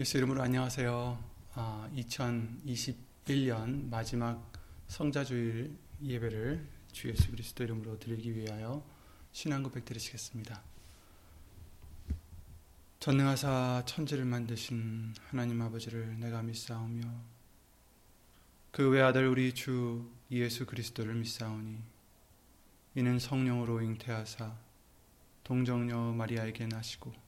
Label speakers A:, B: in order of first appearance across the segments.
A: 예수 이름으로 안녕하세요. 아, 2021년 마지막 성자주일 예배를 주 예수 그리스도 이름으로 드리기 위하여 신앙 고백 드리시겠습니다. 전능하사 천지를 만드신 하나님 아버지를 내가 믿사오며 그 외아들 우리 주 예수 그리스도를 믿사오니 이는 성령으로 잉태하사 동정녀 마리아에게 나시고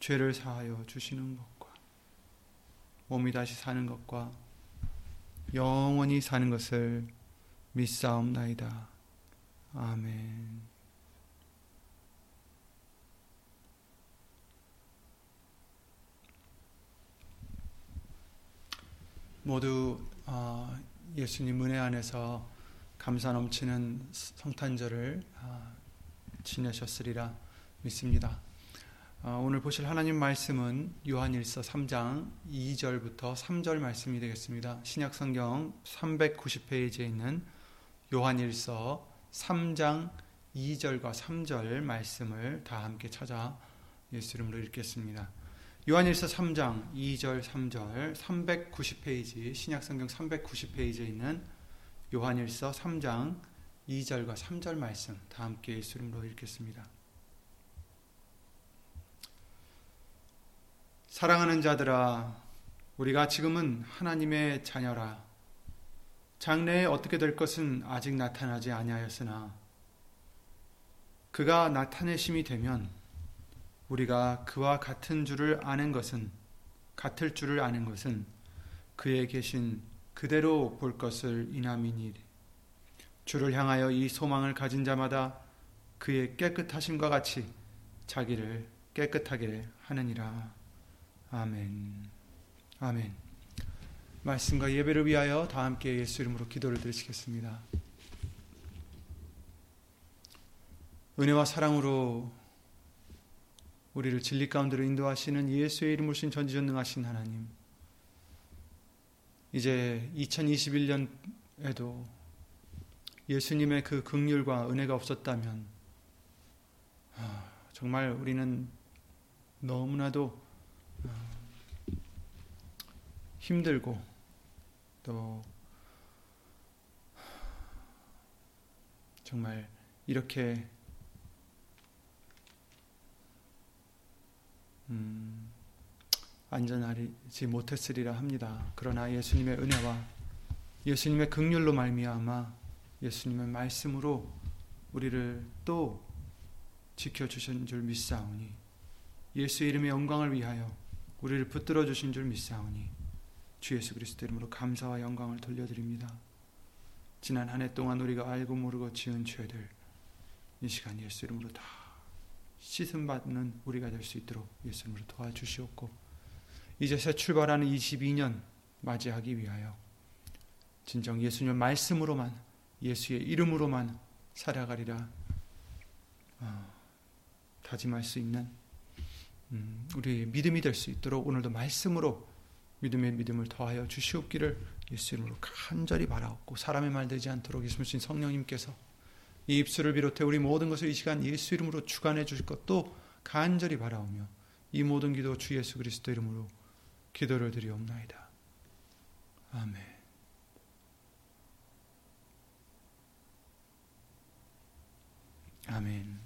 A: 죄를 사하여 주시는 것과 몸이 다시 사는 것과 영원히 사는 것을 믿사옵나이다. 아멘. 모두 어, 예수님 은혜 안에서 감사 넘치는 성탄절을 어, 지내셨으리라 믿습니다. 어, 오늘 보실 하나님 말씀은 요한일서 3장 2절부터 3절 말씀이 되겠습니다. 신약 성경 390페이지에 있는 요한일서 3장 2절과 3절 말씀을 다 함께 찾아 예수 이름으로 읽겠습니다. 요한일서 3장 2절 3절 390페이지 신약 성경 390페이지에 있는 요한일서 3장 2절과 3절 말씀 다 함께 예수 이름으로 읽겠습니다. 사랑하는 자들아, 우리가 지금은 하나님의 자녀라. 장래에 어떻게 될 것은 아직 나타나지 아니하였으나 그가 나타내심이 되면 우리가 그와 같은 줄을 아는 것은 같을 줄을 아는 것은 그에 계신 그대로 볼 것을 인함이니 주를 향하여 이 소망을 가진 자마다 그의 깨끗하심과 같이 자기를 깨끗하게 하느니라. 아멘. 아멘. 말씀과 예배를 위하여 다 함께 예수 이름으로 기도를 드리시겠습니다. 은혜와 사랑으로 우리를 진리 가운데로 인도하시는 예수의 이름으로 신 전지전능하신 하나님. 이제 2021년에도 예수님의 그 긍휼과 은혜가 없었다면 아, 정말 우리는 너무나도 힘들고 또 정말 이렇게 음, 안전하지 못했으리라 합니다. 그러나 예수님의 은혜와 예수님의 극률로 말미암아 예수님의 말씀으로 우리를 또 지켜 주신 줄 믿사오니 예수 이름의 영광을 위하여 우리를 붙들어 주신 줄 믿사오니 주 예수 그리스도 이름으로 감사와 영광을 돌려드립니다. 지난 한 해 동안 우리가 알고 모르고 지은 죄들 이 시간 예수 이름으로 다 씻음 받는 우리가 될 수 있도록 예수 이름으로 도와주시옵고 이제 새 출발하는 22년 맞이하기 위하여 진정 예수님 말씀으로만 예수의 이름으로만 살아가리라 어, 다짐할 수 있는 음, 우리 믿음이 될 수 있도록 오늘도 말씀으로 믿음의 믿음을 더하여 주시옵기를 예수 이름으로 간절히 바라옵고 사람의 말 되지 않도록 예수님 성령님께서 이 입술을 비롯해 우리 모든 것을 이 시간 예수 이름으로 주관해 주실 것도 간절히 바라오며 이 모든 기도 주 예수 그리스도 이름으로 기도를 드리옵나이다. 아멘. 아멘.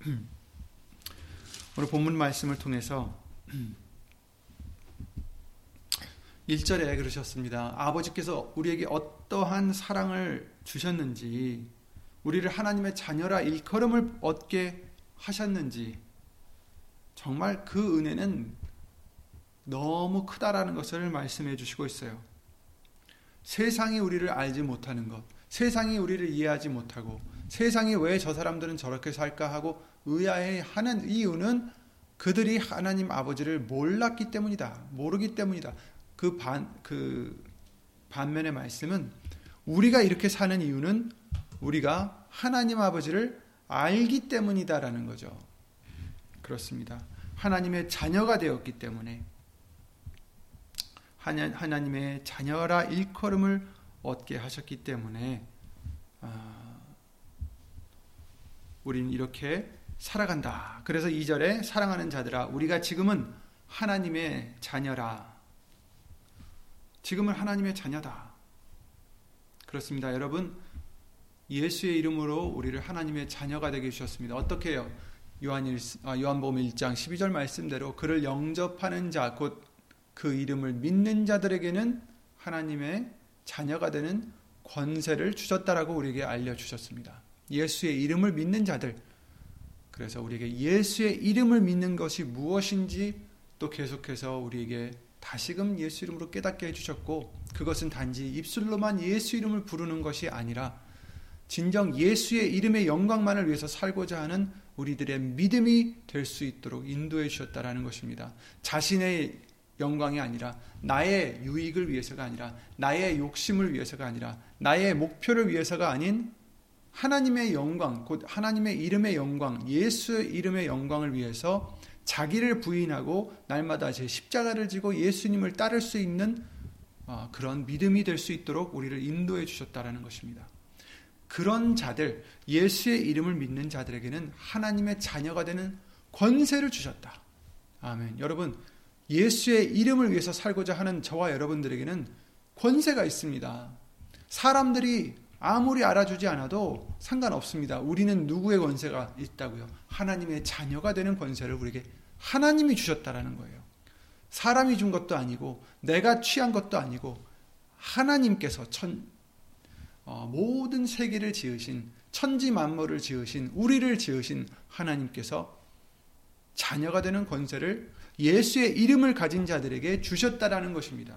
A: 오늘 본문 말씀을 통해서 1절에 그러셨습니다. 아버지께서 우리에게 어떠한 사랑을 주셨는지, 우리를 하나님의 자녀라 일컬음을 얻게 하셨는지, 정말 그 은혜는 너무 크다라는 것을 말씀해 주시고 있어요. 세상이 우리를 알지 못하는 것, 세상이 우리를 이해하지 못하고, 세상이 왜 저 사람들은 저렇게 살까 하고 의아해 하는 이유는 그들이 하나님 아버지를 몰랐기 때문이다. 모르기 때문이다. 그 반, 그 반면의 말씀은 우리가 이렇게 사는 이유는 우리가 하나님 아버지를 알기 때문이다라는 거죠. 그렇습니다. 하나님의 자녀가 되었기 때문에 하나님의 자녀라 일컬음을 얻게 하셨기 때문에 아, 우린 이렇게 살아간다. 그래서 2절에 사랑하는 자들아 우리가 지금은 하나님의 자녀라. 지금은 하나님의 자녀다. 그렇습니다. 여러분 예수의 이름으로 우리를 하나님의 자녀가 되게 주셨습니다. 어떻게 해요? 요한 아, 요한복음 1장 12절 말씀대로 그를 영접하는 자 곧 그 이름을 믿는 자들에게는 하나님의 자녀가 되는 권세를 주셨다라고 우리에게 알려 주셨습니다. 예수의 이름을 믿는 자들 그래서 우리에게 예수의 이름을 믿는 것이 무엇인지 또 계속해서 우리에게 다시금 예수 이름으로 깨닫게 해주셨고 그것은 단지 입술로만 예수 이름을 부르는 것이 아니라 진정 예수의 이름의 영광만을 위해서 살고자 하는 우리들의 믿음이 될 수 있도록 인도해 주셨다라는 것입니다. 자신의 영광이 아니라 나의 유익을 위해서가 아니라 나의 욕심을 위해서가 아니라 나의 목표를 위해서가 아닌 하나님의 영광, 곧 하나님의 이름의 영광, 예수의 이름의 영광을 위해서 자기를 부인하고 날마다 제 십자가를 지고 예수님을 따를 수 있는 어, 그런 믿음이 될 수 있도록 우리를 인도해 주셨다라는 것입니다. 그런 자들, 예수의 이름을 믿는 자들에게는 하나님의 자녀가 되는 권세를 주셨다. 아멘. 여러분, 예수의 이름을 위해서 살고자 하는 저와 여러분들에게는 권세가 있습니다. 사람들이 아무리 알아주지 않아도 상관없습니다. 우리는 누구의 권세가 있다고요? 하나님의 자녀가 되는 권세를 우리에게 하나님이 주셨다라는 거예요. 사람이 준 것도 아니고 내가 취한 것도 아니고 하나님께서 천, 어, 모든 세계를 지으신 천지 만물을 지으신 우리를 지으신 하나님께서 자녀가 되는 권세를 예수의 이름을 가진 자들에게 주셨다라는 것입니다.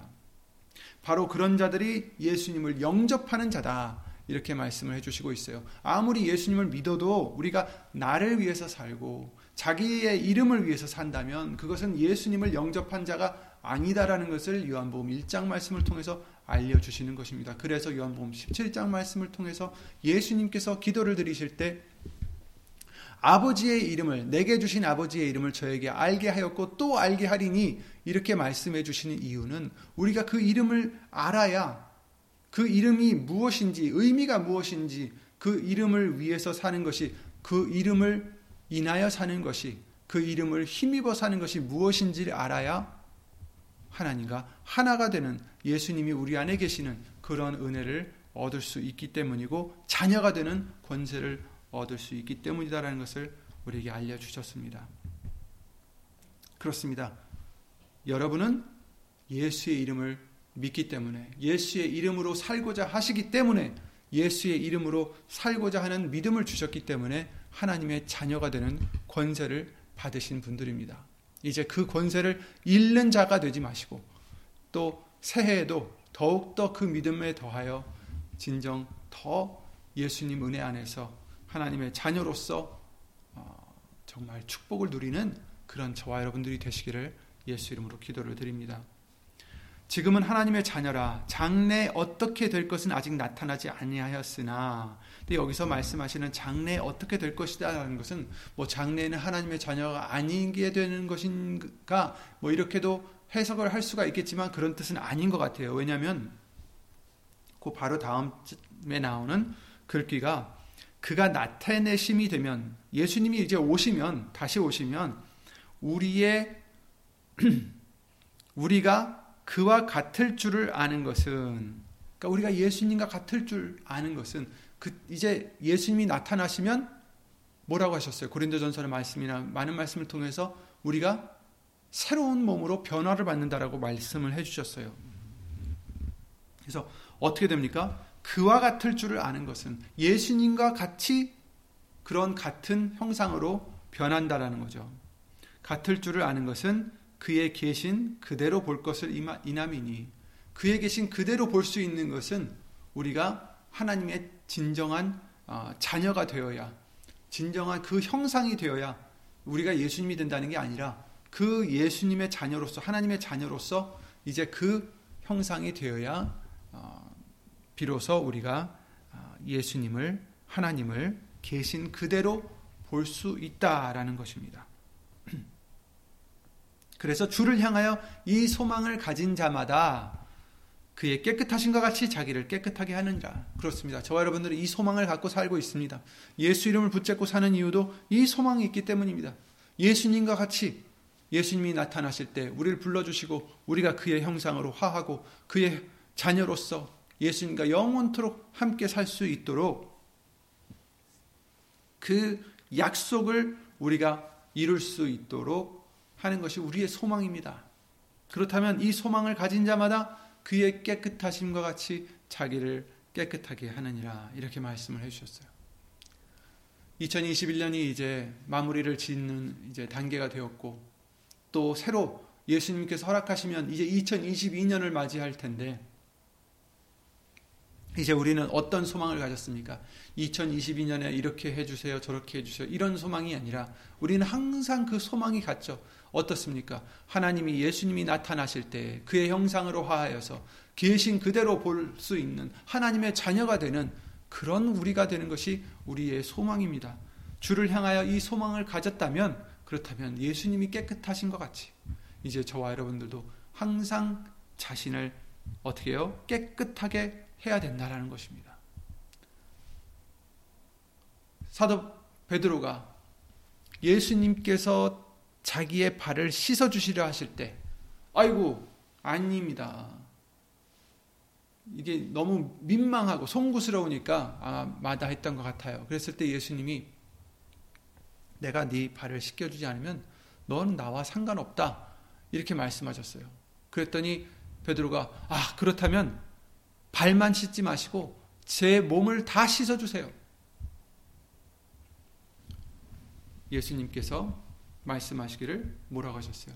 A: 바로 그런 자들이 예수님을 영접하는 자다. 이렇게 말씀을 해주시고 있어요. 아무리 예수님을 믿어도 우리가 나를 위해서 살고 자기의 이름을 위해서 산다면 그것은 예수님을 영접한 자가 아니다라는 것을 요한복음 1장 말씀을 통해서 알려주시는 것입니다. 그래서 요한복음 17장 말씀을 통해서 예수님께서 기도를 드리실 때 아버지의 이름을 내게 주신 아버지의 이름을 저에게 알게 하였고 또 알게 하리니 이렇게 말씀해 주시는 이유는 우리가 그 이름을 알아야 그 이름이 무엇인지 의미가 무엇인지 그 이름을 위해서 사는 것이 그 이름을 인하여 사는 것이 그 이름을 힘입어 사는 것이 무엇인지를 알아야 하나님과 하나가 되는 예수님이 우리 안에 계시는 그런 은혜를 얻을 수 있기 때문이고 자녀가 되는 권세를 얻을 수 있기 때문이다라는 것을 우리에게 알려 주셨습니다. 그렇습니다. 여러분은 예수의 이름을 믿기 때문에 예수의 이름으로 살고자 하시기 때문에 예수의 이름으로 살고자 하는 믿음을 주셨기 때문에 하나님의 자녀가 되는 권세를 받으신 분들입니다. 이제 그 권세를 잃는 자가 되지 마시고 또 새해에도 더욱더 그 믿음에 더하여 진정 더 예수님 은혜 안에서 하나님의 자녀로서 어, 정말 축복을 누리는 그런 저와 여러분들이 되시기를 예수 이름으로 기도를 드립니다. 지금은 하나님의 자녀라. 장래 어떻게 될 것은 아직 나타나지 아니하였으나. 근데 여기서 말씀하시는 장래 어떻게 될 것이다라는 것은 뭐 장래에는 하나님의 자녀가 아니게 되는 것인가? 뭐 이렇게도 해석을 할 수가 있겠지만 그런 뜻은 아닌 것 같아요. 왜냐하면 그 바로 다음에 나오는 글귀가 그가 나타내심이 되면 예수님이 이제 오시면 다시 오시면 우리의 우리가 그와 같을 줄을 아는 것은 그러니까 우리가 예수님과 같을 줄 아는 것은 그 이제 예수님이 나타나시면 뭐라고 하셨어요? 고린도전서의 말씀이나 많은 말씀을 통해서 우리가 새로운 몸으로 변화를 받는다라고 말씀을 해 주셨어요. 그래서 어떻게 됩니까? 그와 같을 줄을 아는 것은 예수님과 같이 그런 같은 형상으로 변한다라는 거죠. 같을 줄을 아는 것은 그의 계신 그대로 볼 것을 이남이니 그의 계신 그대로 볼 수 있는 것은 우리가 하나님의 진정한 어, 자녀가 되어야 진정한 그 형상이 되어야 우리가 예수님이 된다는 게 아니라 그 예수님의 자녀로서 하나님의 자녀로서 이제 그 형상이 되어야 어, 비로소 우리가 어, 예수님을 하나님을 계신 그대로 볼 수 있다라는 것입니다. 그래서 주를 향하여 이 소망을 가진 자마다 그의 깨끗하신 것 같이 자기를 깨끗하게 하는 자. 그렇습니다. 저와 여러분들은 이 소망을 갖고 살고 있습니다. 예수 이름을 붙잡고 사는 이유도 이 소망이 있기 때문입니다. 예수님과 같이 예수님이 나타나실 때 우리를 불러주시고 우리가 그의 형상으로 화하고 그의 자녀로서 예수님과 영원토록 함께 살 수 있도록 그 약속을 우리가 이룰 수 있도록 하는 것이 우리의 소망입니다. 그렇다면 이 소망을 가진 자마다 그의 깨끗하심과 같이 자기를 깨끗하게 하느니라 이렇게 말씀을 해주셨어요. 2021년이 이제 마무리를 짓는 이제 단계가 되었고 또 새로 예수님께서 허락하시면 이제 2022년을 맞이할 텐데 이제 우리는 어떤 소망을 가졌습니까? 2022년에 이렇게 해주세요, 저렇게 해주세요. 이런 소망이 아니라 우리는 항상 그 소망이 같죠. 어떻습니까? 하나님이 예수님이 나타나실 때 그의 형상으로 화하여서 계신 그대로 볼 수 있는 하나님의 자녀가 되는 그런 우리가 되는 것이 우리의 소망입니다. 주를 향하여 이 소망을 가졌다면 그렇다면 예수님이 깨끗하신 것 같이 이제 저와 여러분들도 항상 자신을 어떻게 해요? 깨끗하게 해야 된다라는 것입니다. 사도 베드로가 예수님께서 자기의 발을 씻어 주시려 하실 때 아이고 아닙니다. 이게 너무 민망하고 송구스러우니까 아, 마다 했던 것 같아요. 그랬을 때 예수님이 내가 네 발을 씻겨주지 않으면 넌 나와 상관없다. 이렇게 말씀하셨어요. 그랬더니 베드로가 아 그렇다면 발만 씻지 마시고 제 몸을 다 씻어주세요. 예수님께서 말씀하시기를 뭐라고 하셨어요?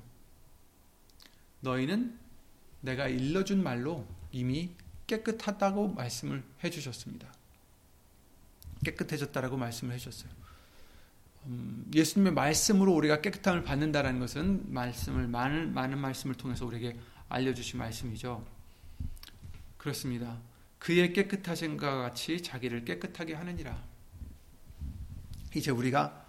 A: 너희는 내가 일러준 말로 이미 깨끗하다고 말씀을 해주셨습니다. 깨끗해졌다라고 말씀을 해주셨어요. 음, 예수님의 말씀으로 우리가 깨끗함을 받는다라는 것은 말씀을 많은 많은 말씀을 통해서 우리에게 알려주신 말씀이죠. 그렇습니다. 그의 깨끗하신과 같이 자기를 깨끗하게 하느니라. 이제 우리가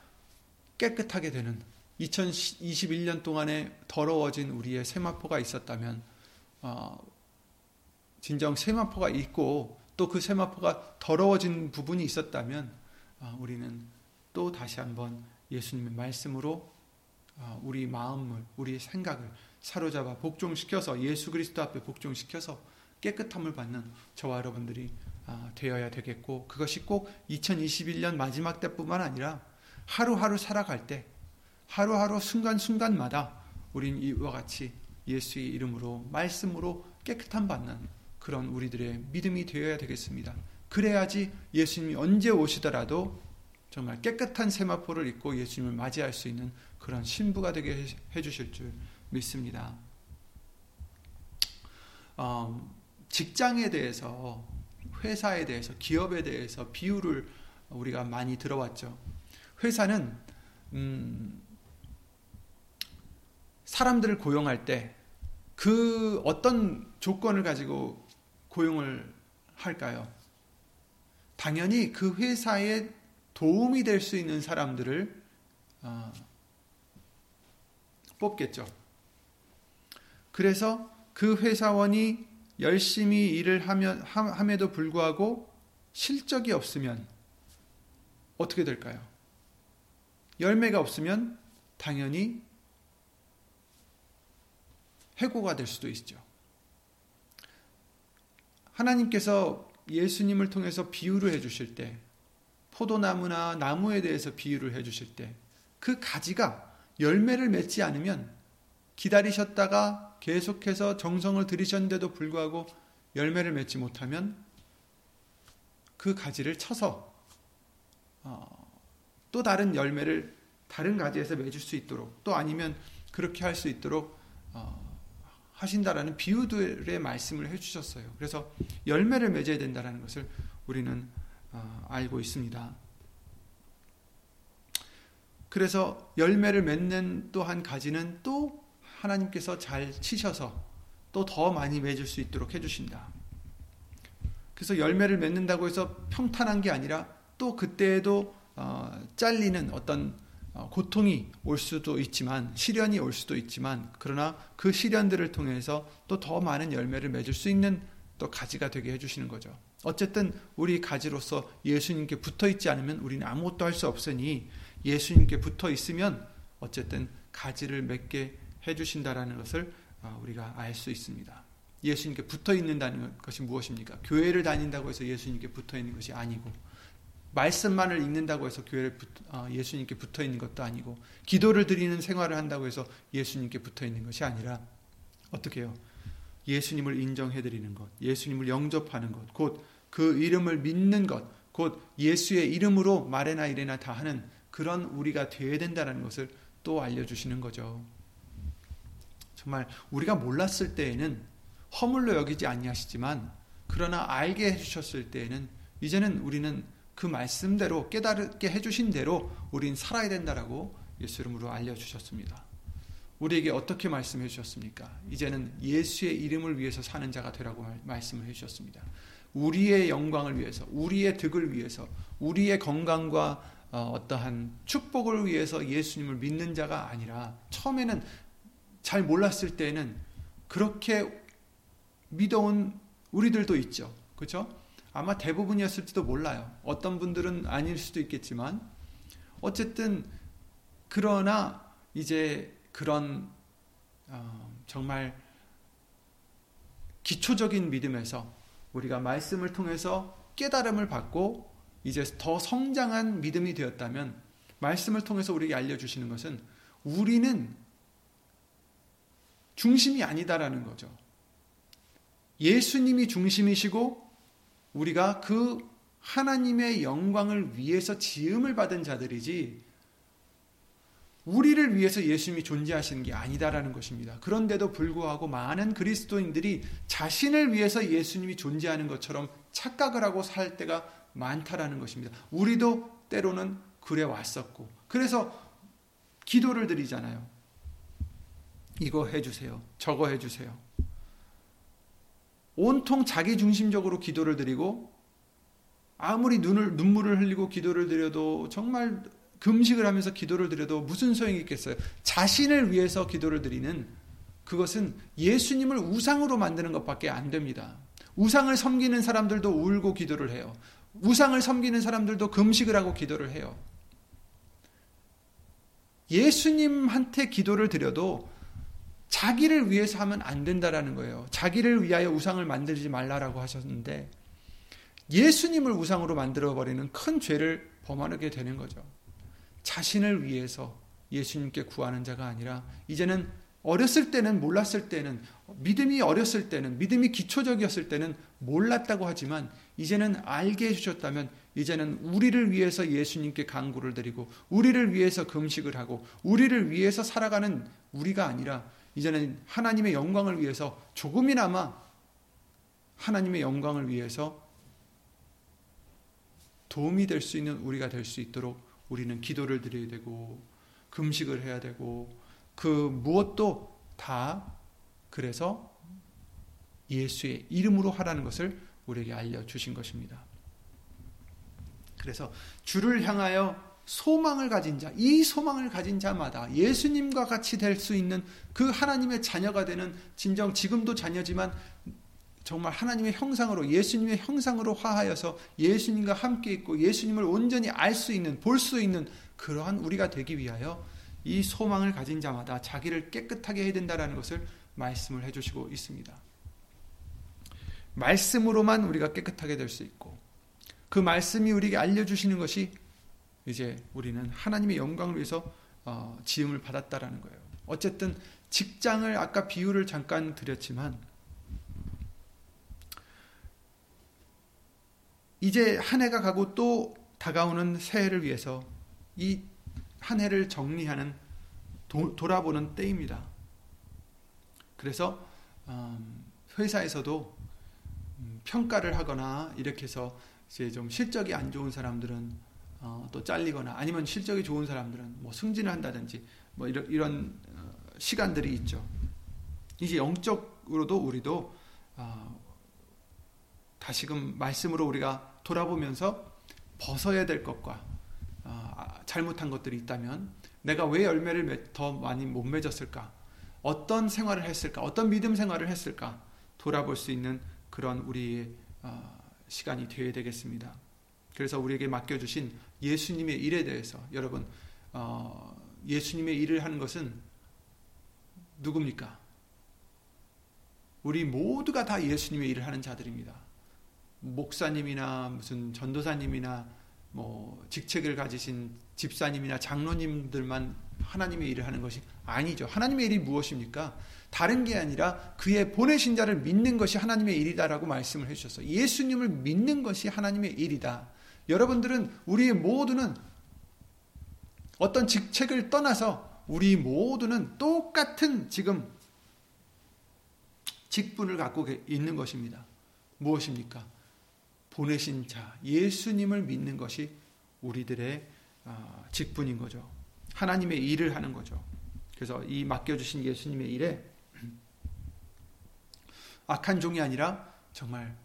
A: 깨끗하게 되는 2021년 동안에 더러워진 우리의 세마포가 있었다면 어, 진정 세마포가 있고 또 그 세마포가 더러워진 부분이 있었다면 어, 우리는 또 다시 한번 예수님의 말씀으로 어, 우리 마음을 우리 생각을 사로잡아 복종시켜서 예수 그리스도 앞에 복종시켜서 깨끗함을 받는 저와 여러분들이 아, 되어야 되겠고 그것이 꼭 2021년 마지막 때뿐만 아니라 하루하루 살아갈 때 하루하루 순간순간마다 우린 이와 같이 예수의 이름으로 말씀으로 깨끗함 받는 그런 우리들의 믿음이 되어야 되겠습니다. 그래야지 예수님이 언제 오시더라도 정말 깨끗한 세마포를 입고 예수님을 맞이할 수 있는 그런 신부가 되게 해주실 줄 믿습니다. 어, 직장에 대해서, 회사에 대해서, 기업에 대해서 비유를 우리가 많이 들어왔죠. 회사는 음, 사람들을 고용할 때 그 어떤 조건을 가지고 고용을 할까요? 당연히 그 회사에 도움이 될 수 있는 사람들을 어, 뽑겠죠. 그래서 그 회사원이 열심히 일을 하면, 함에도 불구하고 실적이 없으면 어떻게 될까요? 열매가 없으면 당연히 해고가 될 수도 있죠. 하나님께서 예수님을 통해서 비유를 해주실 때, 포도나무나 나무에 대해서 비유를 해주실 때, 그 가지가 열매를 맺지 않으면 기다리셨다가 계속해서 정성을 들이셨는데도 불구하고 열매를 맺지 못하면 그 가지를 쳐서 어, 또 다른 열매를 다른 가지에서 맺을 수 있도록 또 아니면 그렇게 할 수 있도록 어, 하신다라는 비유들의 말씀을 해주셨어요. 그래서 열매를 맺어야 된다라는 것을 우리는 어, 알고 있습니다. 그래서 열매를 맺는 또 한 가지는 또 하나님께서 잘 치셔서 또 더 많이 맺을 수 있도록 해주신다. 그래서 열매를 맺는다고 해서 평탄한 게 아니라 또 그때에도 어, 잘리는 어떤 어, 고통이 올 수도 있지만 시련이 올 수도 있지만 그러나 그 시련들을 통해서 또 더 많은 열매를 맺을 수 있는 또 가지가 되게 해주시는 거죠. 어쨌든 우리 가지로서 예수님께 붙어 있지 않으면 우리는 아무것도 할 수 없으니 예수님께 붙어 있으면 어쨌든 가지를 맺게 해주신다라는 것을 어, 우리가 알 수 있습니다. 예수님께 붙어 있는다는 것이 무엇입니까? 교회를 다닌다고 해서 예수님께 붙어 있는 것이 아니고 말씀만을 읽는다고 해서 교회를 붙, 어, 예수님께 붙어 있는 것도 아니고 기도를 드리는 생활을 한다고 해서 예수님께 붙어 있는 것이 아니라 어떻게 해요? 예수님을 인정해 드리는 것, 예수님을 영접하는 것, 곧 그 이름을 믿는 것, 곧 예수의 이름으로 말에나 이래나 다 하는 그런 우리가 되어야 된다는 것을 또 알려주시는 거죠. 정말 우리가 몰랐을 때에는 허물로 여기지 아니하시지만 그러나 알게 해주셨을 때에는 이제는 우리는 그 말씀대로 깨달게 해주신 대로 우린 살아야 된다라고 예수 이름으로 알려주셨습니다. 우리에게 어떻게 말씀해 주셨습니까? 이제는 예수의 이름을 위해서 사는 자가 되라고 말씀을 해 주셨습니다. 우리의 영광을 위해서, 우리의 득을 위해서, 우리의 건강과 어, 어떠한 축복을 위해서 예수님을 믿는 자가 아니라 처음에는 잘 몰랐을 때는 그렇게 믿어온 우리들도 있죠. 그렇죠? 아마 대부분이었을지도 몰라요. 어떤 분들은 아닐 수도 있겠지만 어쨌든 그러나 이제 그런 어, 정말 기초적인 믿음에서 우리가 말씀을 통해서 깨달음을 받고 이제 더 성장한 믿음이 되었다면 말씀을 통해서 우리에게 알려주시는 것은 우리는 중심이 아니다라는 거죠. 예수님이 중심이시고 우리가 그 하나님의 영광을 위해서 지음을 받은 자들이지 우리를 위해서 예수님이 존재하시는 게 아니다라는 것입니다. 그런데도 불구하고 많은 그리스도인들이 자신을 위해서 예수님이 존재하는 것처럼 착각을 하고 살 때가 많다라는 것입니다. 우리도 때로는 그래 왔었고 그래서 기도를 드리잖아요. 이거 해주세요. 저거 해주세요. 온통 자기 중심적으로 기도를 드리고 아무리 눈을 눈물을 흘리고 기도를 드려도 정말 금식을 하면서 기도를 드려도 무슨 소용이 있겠어요? 자신을 위해서 기도를 드리는 그것은 예수님을 우상으로 만드는 것밖에 안 됩니다. 우상을 섬기는 사람들도 울고 기도를 해요. 우상을 섬기는 사람들도 금식을 하고 기도를 해요. 예수님한테 기도를 드려도 자기를 위해서 하면 안 된다라는 거예요. 자기를 위하여 우상을 만들지 말라라고 하셨는데 예수님을 우상으로 만들어 버리는 큰 죄를 범하게 되는 거죠. 자신을 위해서 예수님께 구하는 자가 아니라 이제는 어렸을 때는 몰랐을 때는 믿음이 어렸을 때는 믿음이 기초적이었을 때는 몰랐다고 하지만 이제는 알게 해주셨다면 이제는 우리를 위해서 예수님께 강구를 드리고 우리를 위해서 금식을 하고 우리를 위해서 살아가는 우리가 아니라 이제는 하나님의 영광을 위해서 조금이나마 하나님의 영광을 위해서 도움이 될 수 있는 우리가 될 수 있도록 우리는 기도를 드려야 되고 금식을 해야 되고 그 무엇도 다 그래서 예수의 이름으로 하라는 것을 우리에게 알려 주신 것입니다. 그래서 주를 향하여 소망을 가진 자, 이 소망을 가진 자마다 예수님과 같이 될 수 있는 그 하나님의 자녀가 되는 진정 지금도 자녀지만 정말 하나님의 형상으로 예수님의 형상으로 화하여서 예수님과 함께 있고 예수님을 온전히 알 수 있는 볼 수 있는 그러한 우리가 되기 위하여 이 소망을 가진 자마다 자기를 깨끗하게 해야 된다라는 것을 말씀을 해 주시고 있습니다. 말씀으로만 우리가 깨끗하게 될 수 있고 그 말씀이 우리에게 알려 주시는 것이 이제 우리는 하나님의 영광을 위해서 어, 지음을 받았다라는 거예요. 어쨌든 직장을 아까 비유를 잠깐 드렸지만 이제 한 해가 가고 또 다가오는 새해를 위해서 이 한 해를 정리하는 도, 돌아보는 때입니다. 그래서 음, 회사에서도 음, 평가를 하거나 이렇게 해서 이제 좀 실적이 안 좋은 사람들은 어, 또 잘리거나 아니면 실적이 좋은 사람들은 뭐 승진을 한다든지 뭐 이런 이런 어, 시간들이 있죠. 이제 영적으로도 우리도 어, 다시금 말씀으로 우리가 돌아보면서 벗어야 될 것과 어, 아, 잘못한 것들이 있다면 내가 왜 열매를 더 많이 못 맺었을까? 어떤 생활을 했을까? 어떤 믿음 생활을 했을까? 돌아볼 수 있는 그런 우리의 어, 시간이 되어야 되겠습니다. 그래서 우리에게 맡겨주신 예수님의 일에 대해서 여러분 어, 예수님의 일을 하는 것은 누굽니까? 우리 모두가 다 예수님의 일을 하는 자들입니다. 목사님이나 무슨 전도사님이나 뭐 직책을 가지신 집사님이나 장로님들만 하나님의 일을 하는 것이 아니죠. 하나님의 일이 무엇입니까? 다른 게 아니라 그의 보내신 자를 믿는 것이 하나님의 일이다라고 말씀을 해주셨어. 예수님을 믿는 것이 하나님의 일이다. 여러분들은 우리 모두는 어떤 직책을 떠나서 우리 모두는 똑같은 지금 직분을 갖고 있는 것입니다. 무엇입니까? 보내신 자, 예수님을 믿는 것이 우리들의 아, 직분인 거죠. 하나님의 일을 하는 거죠. 그래서 이 맡겨주신 예수님의 일에 악한 종이 아니라 정말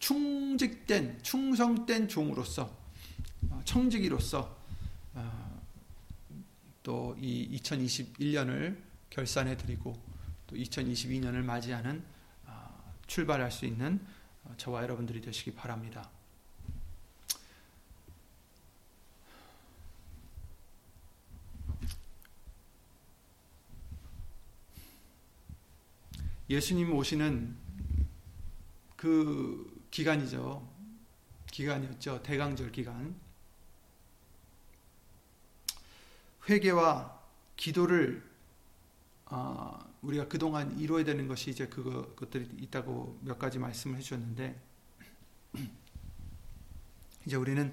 A: 충직된, 충성된 종으로서, 어, 청지기로서 어, 또이 2021년을 결산해 드리고 또 2022년을 맞이하는 어, 출발할 수 있는 저와 여러분들이 되시기 바랍니다. 예수님 오시는 그 기간이죠. 기간이었죠. 대강절 기간. 회개와 기도를 어, 우리가 그동안 이루어야 되는 것이 이제 그거, 것들이 있다고 몇 가지 말씀을 해주셨는데 이제 우리는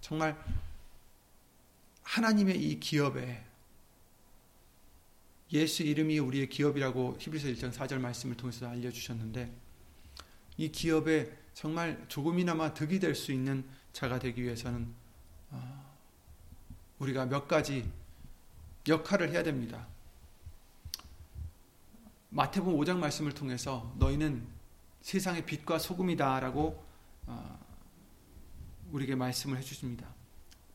A: 정말 하나님의 이 기업에 예수 이름이 우리의 기업이라고 히브리서 1장 4절 말씀을 통해서 알려주셨는데 이 기업에 정말 조금이나마 득이 될 수 있는 자가 되기 위해서는 어, 우리가 몇 가지 역할을 해야 됩니다. 마태복음 5장 말씀을 통해서 너희는 세상의 빛과 소금이다라고 어, 우리에게 말씀을 해주십니다.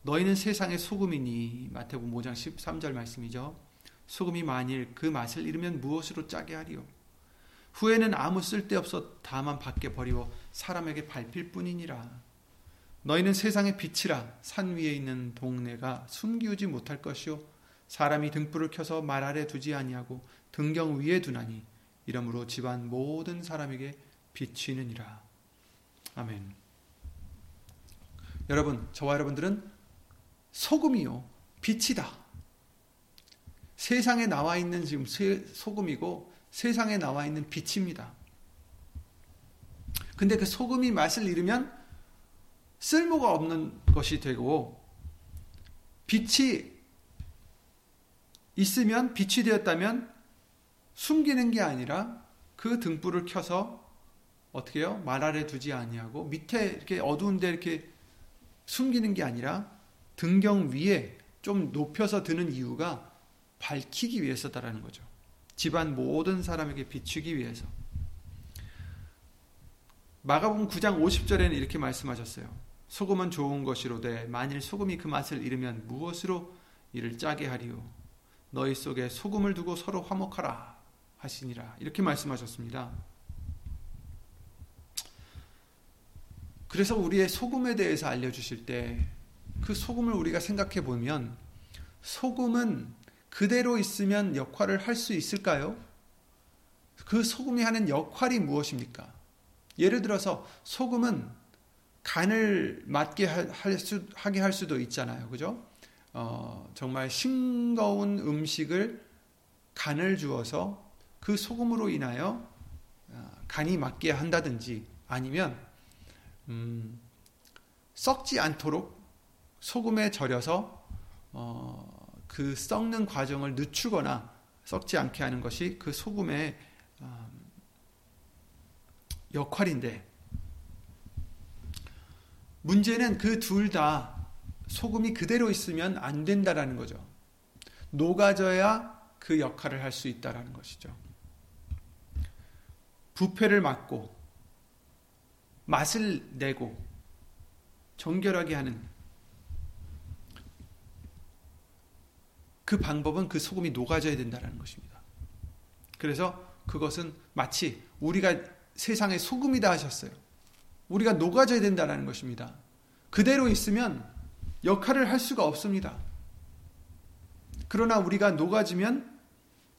A: 너희는 세상의 소금이니 마태복음 5장 13절 말씀이죠. 소금이 만일 그 맛을 잃으면 무엇으로 짜게 하리요? 후에는 아무 쓸데없어 다만 밖에 버리워 사람에게 밟힐 뿐이니라. 너희는 세상의 빛이라 산 위에 있는 동네가 숨기우지 못할 것이요 사람이 등불을 켜서 말 아래 두지 아니하고 등경 위에 두나니 이러므로 집안 모든 사람에게 비치느니라. 아멘. 여러분, 저와 여러분들은 소금이요 빛이다. 세상에 나와 있는 지금 소금이고 세상에 나와 있는 빛입니다. 근데 그 소금이 맛을 잃으면 쓸모가 없는 것이 되고 빛이 있으면 빛이 되었다면 숨기는 게 아니라 그 등불을 켜서 어떻게 해요? 말 아래 두지 아니하고 밑에 이렇게 어두운 데 이렇게 숨기는 게 아니라 등경 위에 좀 높여서 드는 이유가 밝히기 위해서다라는 거죠. 집안 모든 사람에게 비추기 위해서. 마가복음 9장 50절에는 이렇게 말씀하셨어요. 소금은 좋은 것이로되 만일 소금이 그 맛을 잃으면 무엇으로 이를 짜게 하리요? 너희 속에 소금을 두고 서로 화목하라 하시니라. 이렇게 말씀하셨습니다. 그래서 우리의 소금에 대해서 알려 주실 때 그 소금을 우리가 생각해 보면 소금은 그대로 있으면 역할을 할 수 있을까요? 그 소금이 하는 역할이 무엇입니까? 예를 들어서 소금은 간을 맞게 할 수, 하게 할 수도 있잖아요. 그죠? 어, 정말 싱거운 음식을 간을 주어서 그 소금으로 인하여 어, 간이 맞게 한다든지 아니면 음, 썩지 않도록 소금에 절여서 어, 그 썩는 과정을 늦추거나 썩지 않게 하는 것이 그 소금의 음, 역할인데 문제는 그 둘 다 소금이 그대로 있으면 안 된다라는 거죠. 녹아져야 그 역할을 할 수 있다라는 것이죠. 부패를 막고 맛을 내고 정결하게 하는 그 방법은 그 소금이 녹아져야 된다는 것입니다. 그래서 그것은 마치 우리가 세상의 소금이다 하셨어요. 우리가 녹아져야 된다는 것입니다. 그대로 있으면 역할을 할 수가 없습니다. 그러나 우리가 녹아지면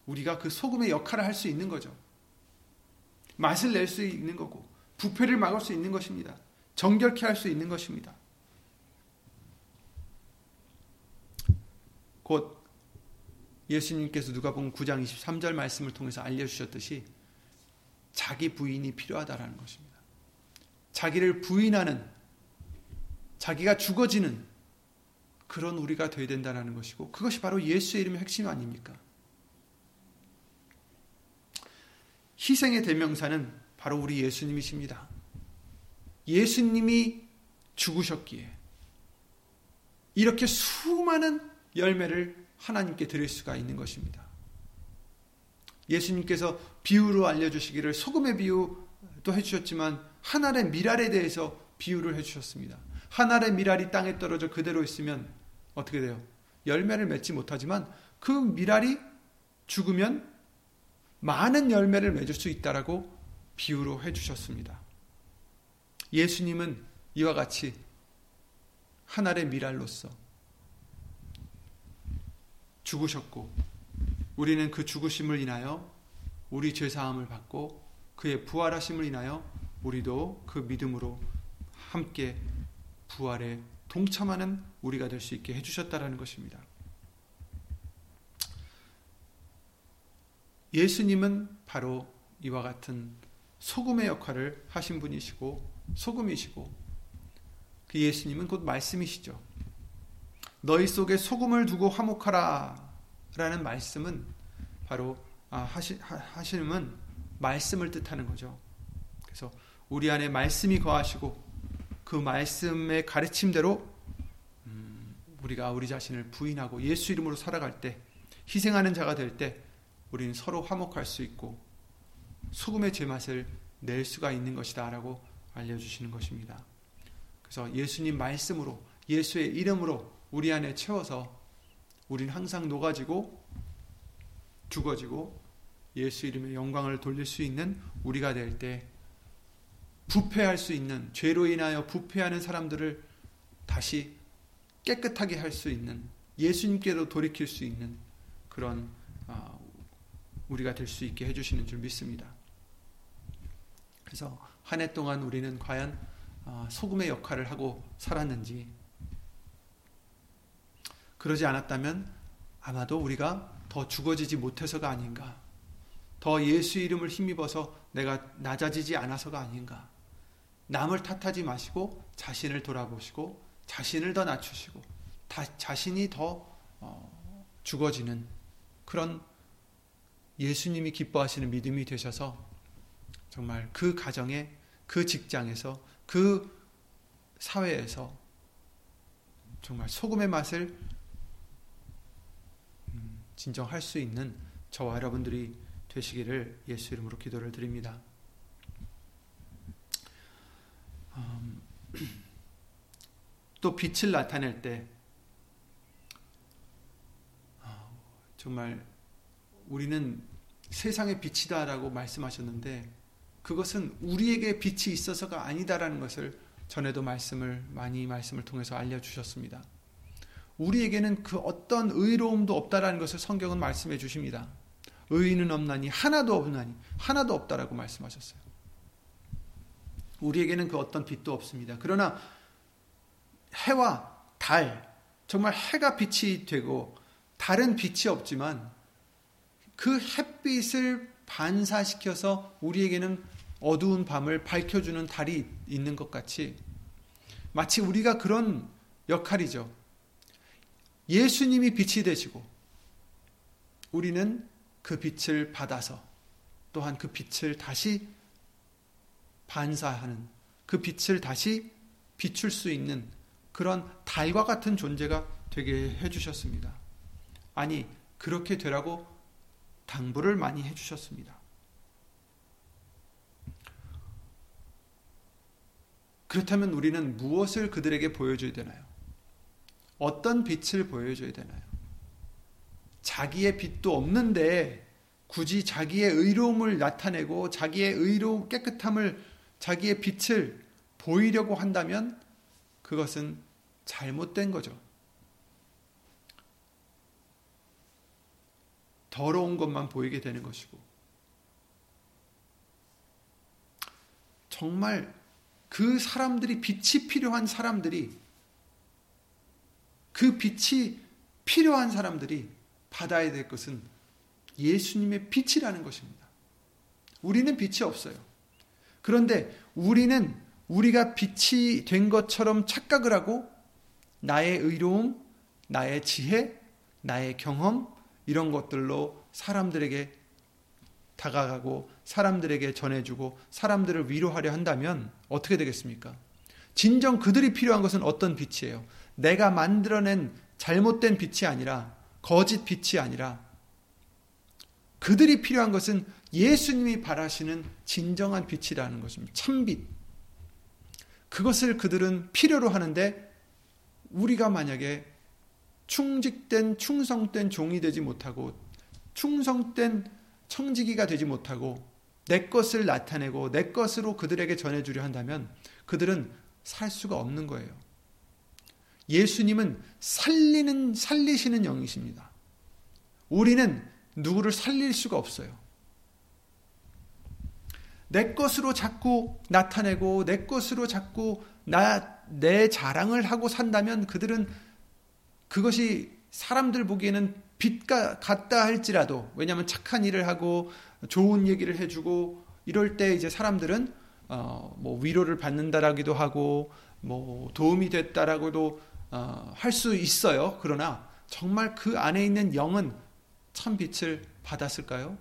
A: 우리가 그 소금의 역할을 할 수 있는 거죠. 맛을 낼 수 있는 거고, 부패를 막을 수 있는 것입니다. 정결케 할 수 있는 것입니다. 곧 예수님께서 누가복음 9장 23절 말씀을 통해서 알려 주셨듯이 자기 부인이 필요하다라는 것입니다. 자기를 부인하는 자기가 죽어지는 그런 우리가 되어야 된다는 것이고 그것이 바로 예수의 이름의 핵심 아닙니까? 희생의 대명사는 바로 우리 예수님이십니다. 예수님이 죽으셨기에 이렇게 수많은 열매를 하나님께 드릴 수가 있는 것입니다. 예수님께서 비유로 알려주시기를 소금의 비유도 해주셨지만 한 알의 미랄에 대해서 비유를 해주셨습니다. 한 알의 미랄이 땅에 떨어져 그대로 있으면 어떻게 돼요? 열매를 맺지 못하지만 그 미랄이 죽으면 많은 열매를 맺을 수 있다라고 비유로 해주셨습니다. 예수님은 이와 같이 한 알의 미랄로서 죽으셨고 우리는 그 죽으심을 인하여 우리 죄 사함을 받고 그의 부활하심을 인하여 우리도 그 믿음으로 함께 부활에 동참하는 우리가 될 수 있게 해 주셨다라는 것입니다. 예수님은 바로 이와 같은 소금의 역할을 하신 분이시고 소금이시고 그 예수님은 곧 말씀이시죠. 너희 속에 소금을 두고 화목하라 라는 말씀은 바로 아, 하시, 하시는 말씀을 뜻하는 거죠. 그래서 우리 안에 말씀이 거하시고 그 말씀의 가르침대로 음, 우리가 우리 자신을 부인하고 예수 이름으로 살아갈 때 희생하는 자가 될 때 우리는 서로 화목할 수 있고 소금의 제맛을 낼 수가 있는 것이다 라고 알려주시는 것입니다. 그래서 예수님 말씀으로 예수의 이름으로 우리 안에 채워서 우리는 항상 녹아지고 죽어지고 예수 이름의 영광을 돌릴 수 있는 우리가 될 때 부패할 수 있는 죄로 인하여 부패하는 사람들을 다시 깨끗하게 할 수 있는 예수님께로 돌이킬 수 있는 그런 아, 우리가 될 수 있게 해주시는 줄 믿습니다. 그래서 한 해 동안 우리는 과연 아, 소금의 역할을 하고 살았는지 그러지 않았다면 아마도 우리가 더 죽어지지 못해서가 아닌가. 더 예수 이름을 힘입어서 내가 낮아지지 않아서가 아닌가. 남을 탓하지 마시고 자신을 돌아보시고 자신을 더 낮추시고 다, 자신이 더 어, 죽어지는 그런 예수님이 기뻐하시는 믿음이 되셔서 정말 그 가정에 그 직장에서 그 사회에서 정말 소금의 맛을 진정할 수 있는 저와 여러분들이 되시기를 예수 이름으로 기도를 드립니다. 음, 또 빛을 나타낼 때 어, 정말 우리는 세상의 빛이다라고 말씀하셨는데 그것은 우리에게 빛이 있어서가 아니다라는 것을 전에도 말씀을 많이 말씀을 통해서 알려 주셨습니다. 우리에게는 그 어떤 의로움도 없다라는 것을 성경은 말씀해 주십니다. 의인은 없나니 하나도 없나니 하나도 없다라고 말씀하셨어요. 우리에게는 그 어떤 빛도 없습니다. 그러나 해와 달 정말 해가 빛이 되고 달은 빛이 없지만 그 햇빛을 반사시켜서 우리에게는 어두운 밤을 밝혀주는 달이 있는 것 같이 마치 우리가 그런 역할이죠. 예수님이 빛이 되시고 우리는 그 빛을 받아서 또한 그 빛을 다시 반사하는 그 빛을 다시 비출 수 있는 그런 달과 같은 존재가 되게 해주셨습니다. 아니, 그렇게 되라고 당부를 많이 해주셨습니다. 그렇다면 우리는 무엇을 그들에게 보여줘야 되나요? 어떤 빛을 보여줘야 되나요? 자기의 빛도 없는데 굳이 자기의 의로움을 나타내고 자기의 의로 깨끗함을 자기의 빛을 보이려고 한다면 그것은 잘못된 거죠. 더러운 것만 보이게 되는 것이고 정말 그 사람들이 빛이 필요한 사람들이 그 빛이 필요한 사람들이 받아야 될 것은 예수님의 빛이라는 것입니다. 우리는 빛이 없어요. 그런데 우리는 우리가 빛이 된 것처럼 착각을 하고 나의 의로움, 나의 지혜, 나의 경험 이런 것들로 사람들에게 다가가고 사람들에게 전해주고 사람들을 위로하려 한다면 어떻게 되겠습니까? 진정 그들이 필요한 것은 어떤 빛이에요? 내가 만들어낸 잘못된 빛이 아니라 거짓 빛이 아니라 그들이 필요한 것은 예수님이 바라시는 진정한 빛이라는 것입니다. 참빛. 그것을 그들은 필요로 하는데 우리가 만약에 충직된 충성된 종이 되지 못하고 충성된 청지기가 되지 못하고 내 것을 나타내고 내 것으로 그들에게 전해주려 한다면 그들은 살 수가 없는 거예요. 예수님은 살리는, 살리시는 영이십니다. 우리는 누구를 살릴 수가 없어요. 내 것으로 자꾸 나타내고 내 것으로 자꾸 나, 내 자랑을 하고 산다면 그들은 그것이 사람들 보기에는 빛 같다 할지라도 왜냐하면 착한 일을 하고 좋은 얘기를 해주고 이럴 때 이제 사람들은 어, 뭐 위로를 받는다라기도 하고 뭐 도움이 됐다라고도 어, 할 수 있어요. 그러나 정말 그 안에 있는 영은 참 빛을 받았을까요?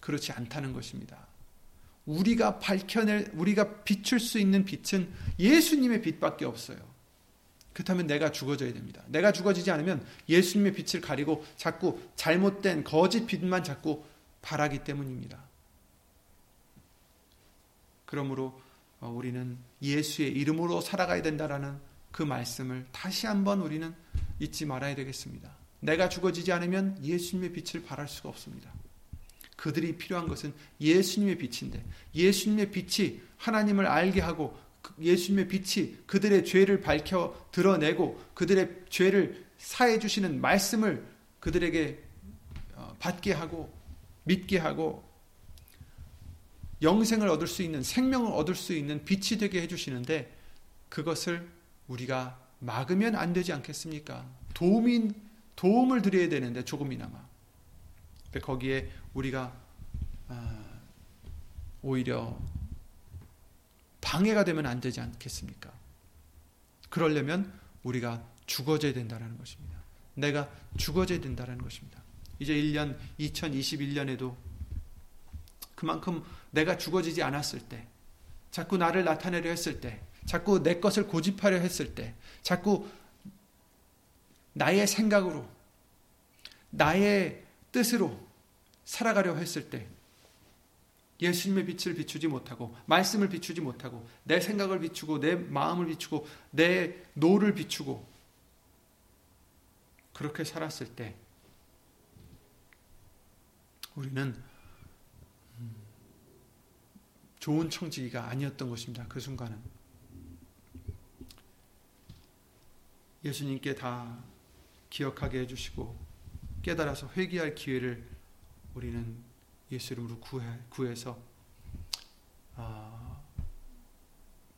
A: 그렇지 않다는 것입니다. 우리가 밝혀낼, 우리가 비출 수 있는 빛은 예수님의 빛밖에 없어요. 그렇다면 내가 죽어져야 됩니다. 내가 죽어지지 않으면 예수님의 빛을 가리고 자꾸 잘못된 거짓 빛만 자꾸 바라기 때문입니다. 그러므로 어, 우리는 예수의 이름으로 살아가야 된다라는 그 말씀을 다시 한번 우리는 잊지 말아야 되겠습니다. 내가 죽어지지 않으면 예수님의 빛을 발할 수가 없습니다. 그들이 필요한 것은 예수님의 빛인데 예수님의 빛이 하나님을 알게 하고 그 예수님의 빛이 그들의 죄를 밝혀 드러내고 그들의 죄를 사해 주시는 말씀을 그들에게 어, 받게 하고 믿게 하고 영생을 얻을 수 있는 생명을 얻을 수 있는 빛이 되게 해 주시는데 그것을 우리가 막으면 안 되지 않겠습니까? 도움인 도움을 드려야 되는데 조금이나마. 거기에 우리가 아, 오히려 방해가 되면 안 되지 않겠습니까? 그러려면 우리가 죽어져야 된다는 것입니다. 내가 죽어져야 된다는 것입니다. 이제 1년 2021년에도 그만큼 내가 죽어지지 않았을 때 자꾸 나를 나타내려 했을 때 자꾸 내 것을 고집하려 했을 때, 자꾸 나의 생각으로, 나의 뜻으로 살아가려 했을 때, 예수님의 빛을 비추지 못하고, 말씀을 비추지 못하고, 내 생각을 비추고, 내 마음을 비추고, 내 노를 비추고, 그렇게 살았을 때, 우리는 음, 좋은 청지기가 아니었던 것입니다. 그 순간은. 예수님께 다 기억하게 해주시고 깨달아서 회개할 기회를 우리는 예수 이름으로 구해, 서 아,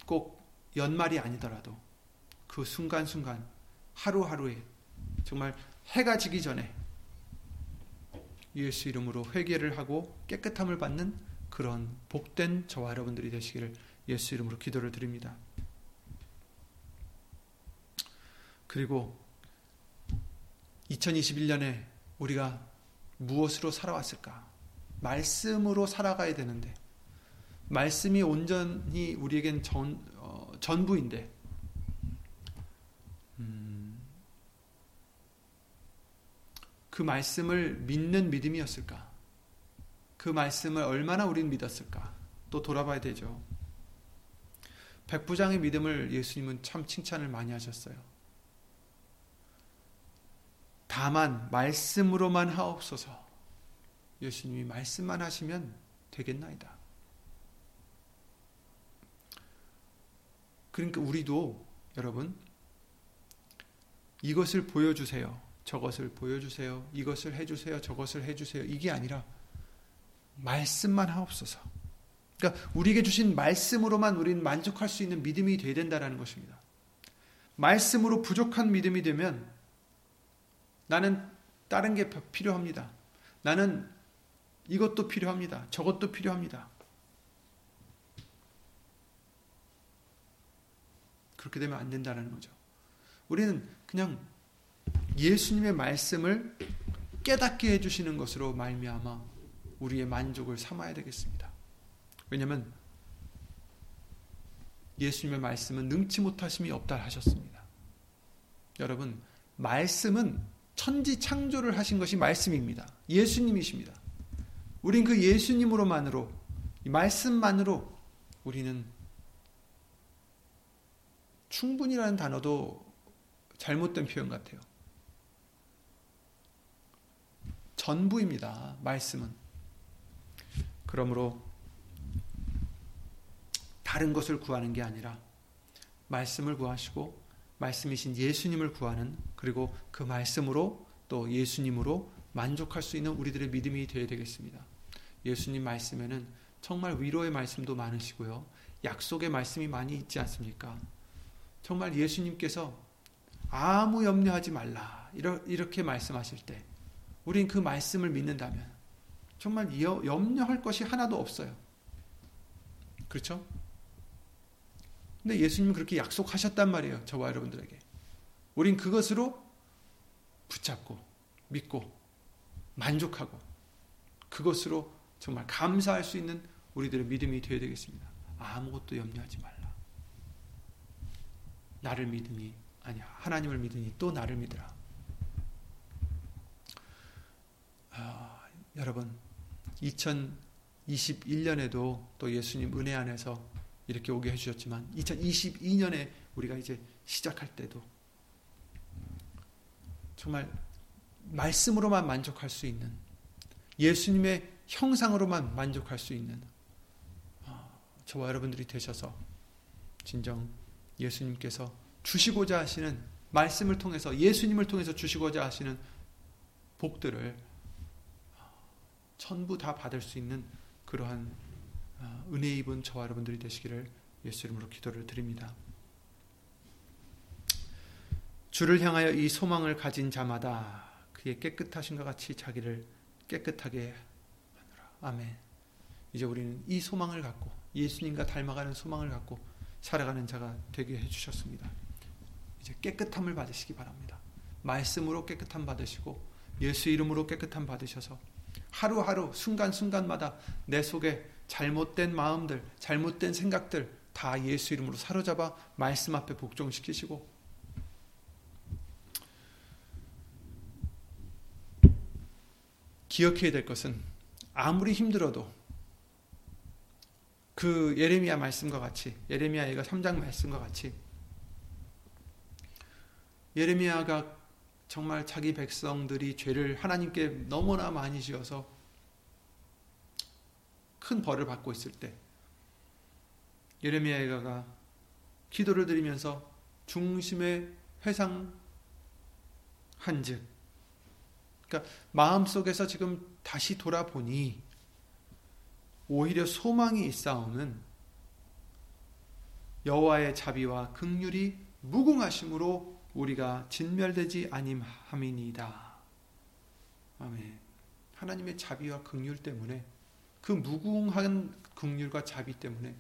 A: 꼭 연말이 아니더라도 그 순간순간 하루하루에 정말 해가 지기 전에 예수 이름으로 회개를 하고 깨끗함을 받는 그런 복된 저와 여러분들이 되시기를 예수 이름으로 기도를 드립니다. 그리고 2021년에 우리가 무엇으로 살아왔을까? 말씀으로 살아가야 되는데, 말씀이 온전히 우리에겐 전, 어, 어, 전부인데 음, 그 말씀을 믿는 믿음이었을까? 그 말씀을 얼마나 우린 믿었을까? 또 돌아봐야 되죠. 백부장의 믿음을 예수님은 참 칭찬을 많이 하셨어요. 다만 말씀으로만 하옵소서. 예수님이 말씀만 하시면 되겠나이다. 그러니까 우리도 여러분 이것을 보여주세요. 저것을 보여주세요. 이것을 해주세요. 저것을 해주세요. 이게 아니라 말씀만 하옵소서. 그러니까 우리에게 주신 말씀으로만 우리는 만족할 수 있는 믿음이 되어야 된다는 것입니다. 말씀으로 부족한 믿음이 되면 나는 다른 게 필요합니다. 나는 이것도 필요합니다. 저것도 필요합니다. 그렇게 되면 안 된다는 거죠. 우리는 그냥 예수님의 말씀을 깨닫게 해주시는 것으로 말미암아 우리의 만족을 삼아야 되겠습니다. 왜냐하면 예수님의 말씀은 능치 못하심이 없다 하셨습니다. 여러분 말씀은 천지 창조를 하신 것이 말씀입니다. 예수님이십니다. 우린 그 예수님으로만으로 말씀만으로 우리는 충분이라는 단어도 잘못된 표현 같아요. 전부입니다. 말씀은. 그러므로 다른 것을 구하는 게 아니라 말씀을 구하시고 말씀이신 예수님을 구하는 그리고 그 말씀으로 또 예수님으로 만족할 수 있는 우리들의 믿음이 되어야 되겠습니다. 예수님 말씀에는 정말 위로의 말씀도 많으시고요. 약속의 말씀이 많이 있지 않습니까? 정말 예수님께서 아무 염려하지 말라 이렇게 말씀하실 때 우린 그 말씀을 믿는다면 정말 염려할 것이 하나도 없어요. 그렇죠? 근데 예수님은 그렇게 약속하셨단 말이에요. 저와 여러분들에게. 우린 그것으로 붙잡고 믿고 만족하고 그것으로 정말 감사할 수 있는 우리들의 믿음이 되어야 되겠습니다. 아무것도 염려하지 말라. 나를 믿으니 아니 하나님을 믿으니 또 나를 믿으라. 아, 여러분 2021년에도 또 예수님 은혜 안에서 이렇게 오게 해주셨지만 2022년에 우리가 이제 시작할 때도 정말 말씀으로만 만족할 수 있는 예수님의 형상으로만 만족할 수 있는 어, 저와 여러분들이 되셔서 진정 예수님께서 주시고자 하시는 말씀을 통해서 예수님을 통해서 주시고자 하시는 복들을 어, 전부 다 받을 수 있는 그러한 어, 은혜 입은 저와 여러분들이 되시기를 예수 이름으로 기도를 드립니다. 주를 향하여 이 소망을 가진 자마다 그의 깨끗하신것 같이 자기를 깨끗하게 아멘. 이제 우리는 이 소망을 갖고 예수님과 닮아가는 소망을 갖고 살아가는 자가 되게 해 주셨습니다. 이제 깨끗함을 받으시기 바랍니다. 말씀으로 깨끗함 받으시고 예수 이름으로 깨끗함 받으셔서 하루하루 순간순간마다 내 속에 잘못된 마음들, 잘못된 생각들 다 예수 이름으로 사로잡아 말씀 앞에 복종시키시고. 기억해야 될 것은 아무리 힘들어도 그 예레미야 말씀과 같이 예레미야 얘가 3장 말씀과 같이 예레미야가 정말 자기 백성들이 죄를 하나님께 너무나 많이 지어서 큰 벌을 받고 있을 때 예레미야가 기도를 드리면서 중심의 회상한즉 그러니까 마음속에서 지금 다시 돌아보니 오히려 소망이 있사오는 여호와의 자비와 극률이 무궁하심으로 우리가 진멸되지 아님함이니이다. 아멘. 하나님의 자비와 극률 때문에 그 무궁한 극률과 자비 때문에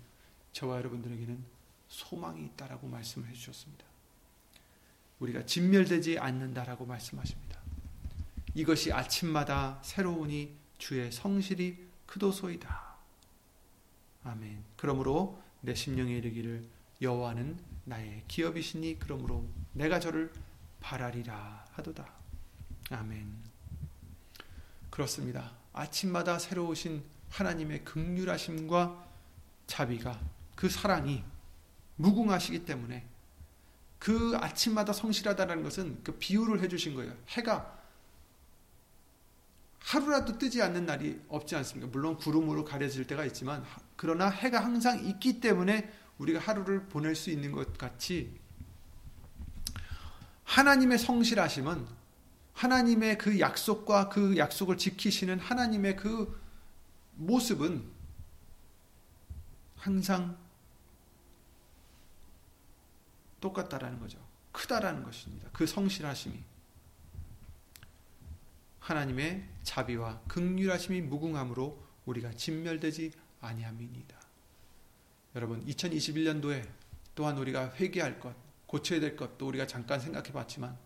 A: 저와 여러분들에게는 소망이 있다라고 말씀을 해 주셨습니다. 우리가 진멸되지 않는다라고 말씀하십니다. 이것이 아침마다 새로우니 주의 성실이 크도소이다. 아멘. 그러므로 내 심령에 이르기를 여호와는 나의 기업이시니 그러므로 내가 저를 바라리라 하도다. 아멘. 그렇습니다. 아침마다 새로우신 하나님의 극률하심과 자비가 그 사랑이 무궁하시기 때문에 그 아침마다 성실하다는 것은 그 비유를 해주신 거예요. 해가 하루라도 뜨지 않는 날이 없지 않습니까? 물론 구름으로 가려질 때가 있지만 그러나 해가 항상 있기 때문에 우리가 하루를 보낼 수 있는 것 같이 하나님의 성실하심은 하나님의 그 약속과 그 약속을 지키시는 하나님의 그 모습은 항상 똑같다라는 거죠. 크다라는 것입니다. 그 성실하심이 하나님의 자비와 극률하심이 무궁함으로 우리가 진멸되지 아니함이니다. 여러분 2021년도에 또한 우리가 회개할 것, 고쳐야 될 것도 우리가 잠깐 생각해 봤지만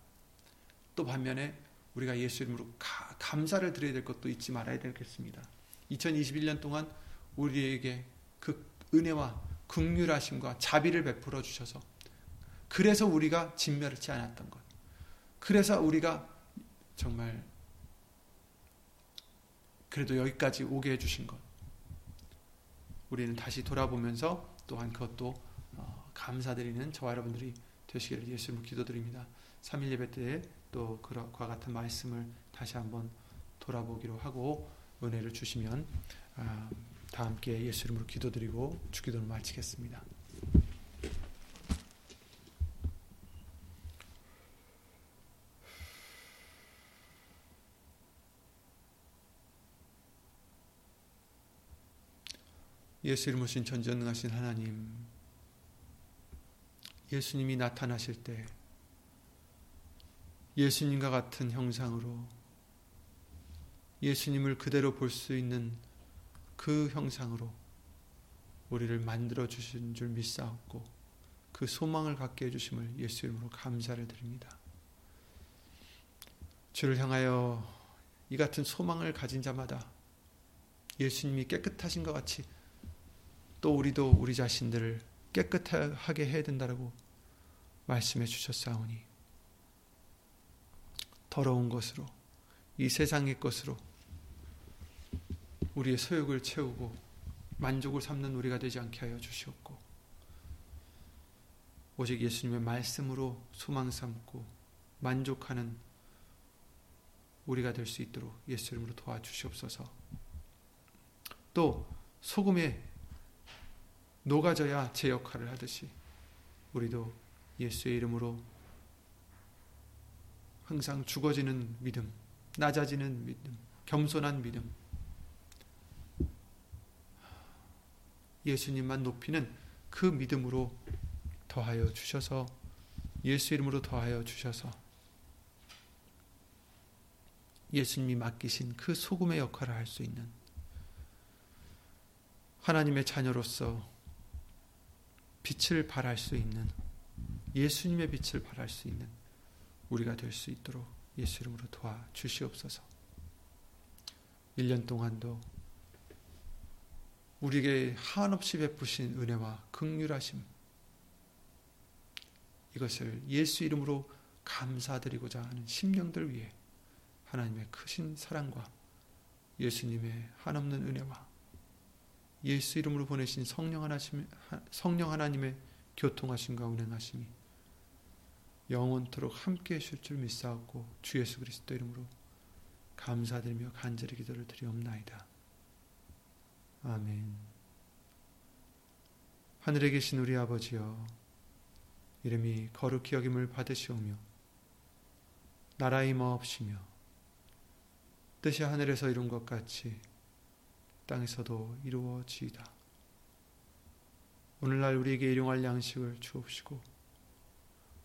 A: 또 반면에 우리가 예수 이름으로 가, 감사를 드려야 될 것도 잊지 말아야 되겠습니다. 2021년 동안 우리에게 그 은혜와 극률하심과 자비를 베풀어 주셔서 그래서 우리가 진멸치 않았던 것. 그래서 우리가 정말 그래도 여기까지 오게 해주신 것. 우리는 다시 돌아보면서 또한 그것도 어, 감사드리는 저와 여러분들이 되시기를 예수님을 기도드립니다. 3일 예배 때 또 그와 같은 말씀을 다시 한번 돌아보기로 하고 은혜를 주시면 아, 다 함께 예수 이름으로 기도드리고 주기도를 마치겠습니다. 예수 이름으로 신 전전능하신 하나님 예수님이 나타나실 때 예수님과 같은 형상으로 예수님을 그대로 볼 수 있는 그 형상으로 우리를 만들어 주신 줄 믿사옵고 그 소망을 갖게 해 주심을 예수 이름으로 감사를 드립니다. 주를 향하여 이 같은 소망을 가진 자마다 예수님이 깨끗하신 것 같이 또 우리도 우리 자신들을 깨끗하게 해야 된다고 말씀해 주셨사오니 더러운 것으로 이 세상의 것으로 우리의 소욕을 채우고 만족을 삼는 우리가 되지 않게 하여 주시옵고 오직 예수님의 말씀으로 소망 삼고 만족하는 우리가 될 수 있도록 예수 이름으로 도와주시옵소서. 또 소금에 녹아져야 제 역할을 하듯이 우리도 예수의 이름으로 항상 죽어지는 믿음, 낮아지는 믿음, 겸손한 믿음, 예수님만 높이는 그 믿음으로 더하여 주셔서 예수 이름으로 더하여 주셔서 예수님이 맡기신 그 소금의 역할을 할 수 있는 하나님의 자녀로서 빛을 발할 수 있는 예수님의 빛을 발할 수 있는 우리가 될 수 있도록 예수 이름으로 도와 주시옵소서. 1년 동안도 우리에게 한없이 베푸신 은혜와 극률하심 이것을 예수 이름으로 감사드리고자 하는 심령들 위해 하나님의 크신 사랑과 예수님의 한없는 은혜와 예수 이름으로 보내신 성령 하나님의 교통하심과 운행하심이 영원토록 함께 하실 줄 믿사옵고 주 예수 그리스도 이름으로 감사드리며 간절히 기도를 드리옵나이다. 아멘. 하늘에 계신 우리 아버지여 이름이 거룩히 여김을 받으시오며 나라의 마옵시며 뜻이 하늘에서 이룬 것 같이 땅에서도 이루어지이다. 오늘날 우리에게 일용할 양식을 주옵시고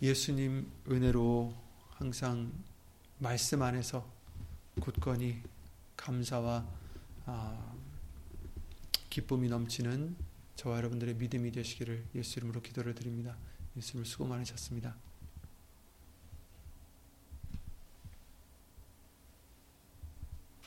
A: 예수님 은혜로 항상 말씀 안에서 굳건히 감사와 아, 기쁨이 넘치는 저와 여러분들의 믿음이 되시기를 예수 이름으로 기도를 드립니다. 예수님 수고 많으셨습니다.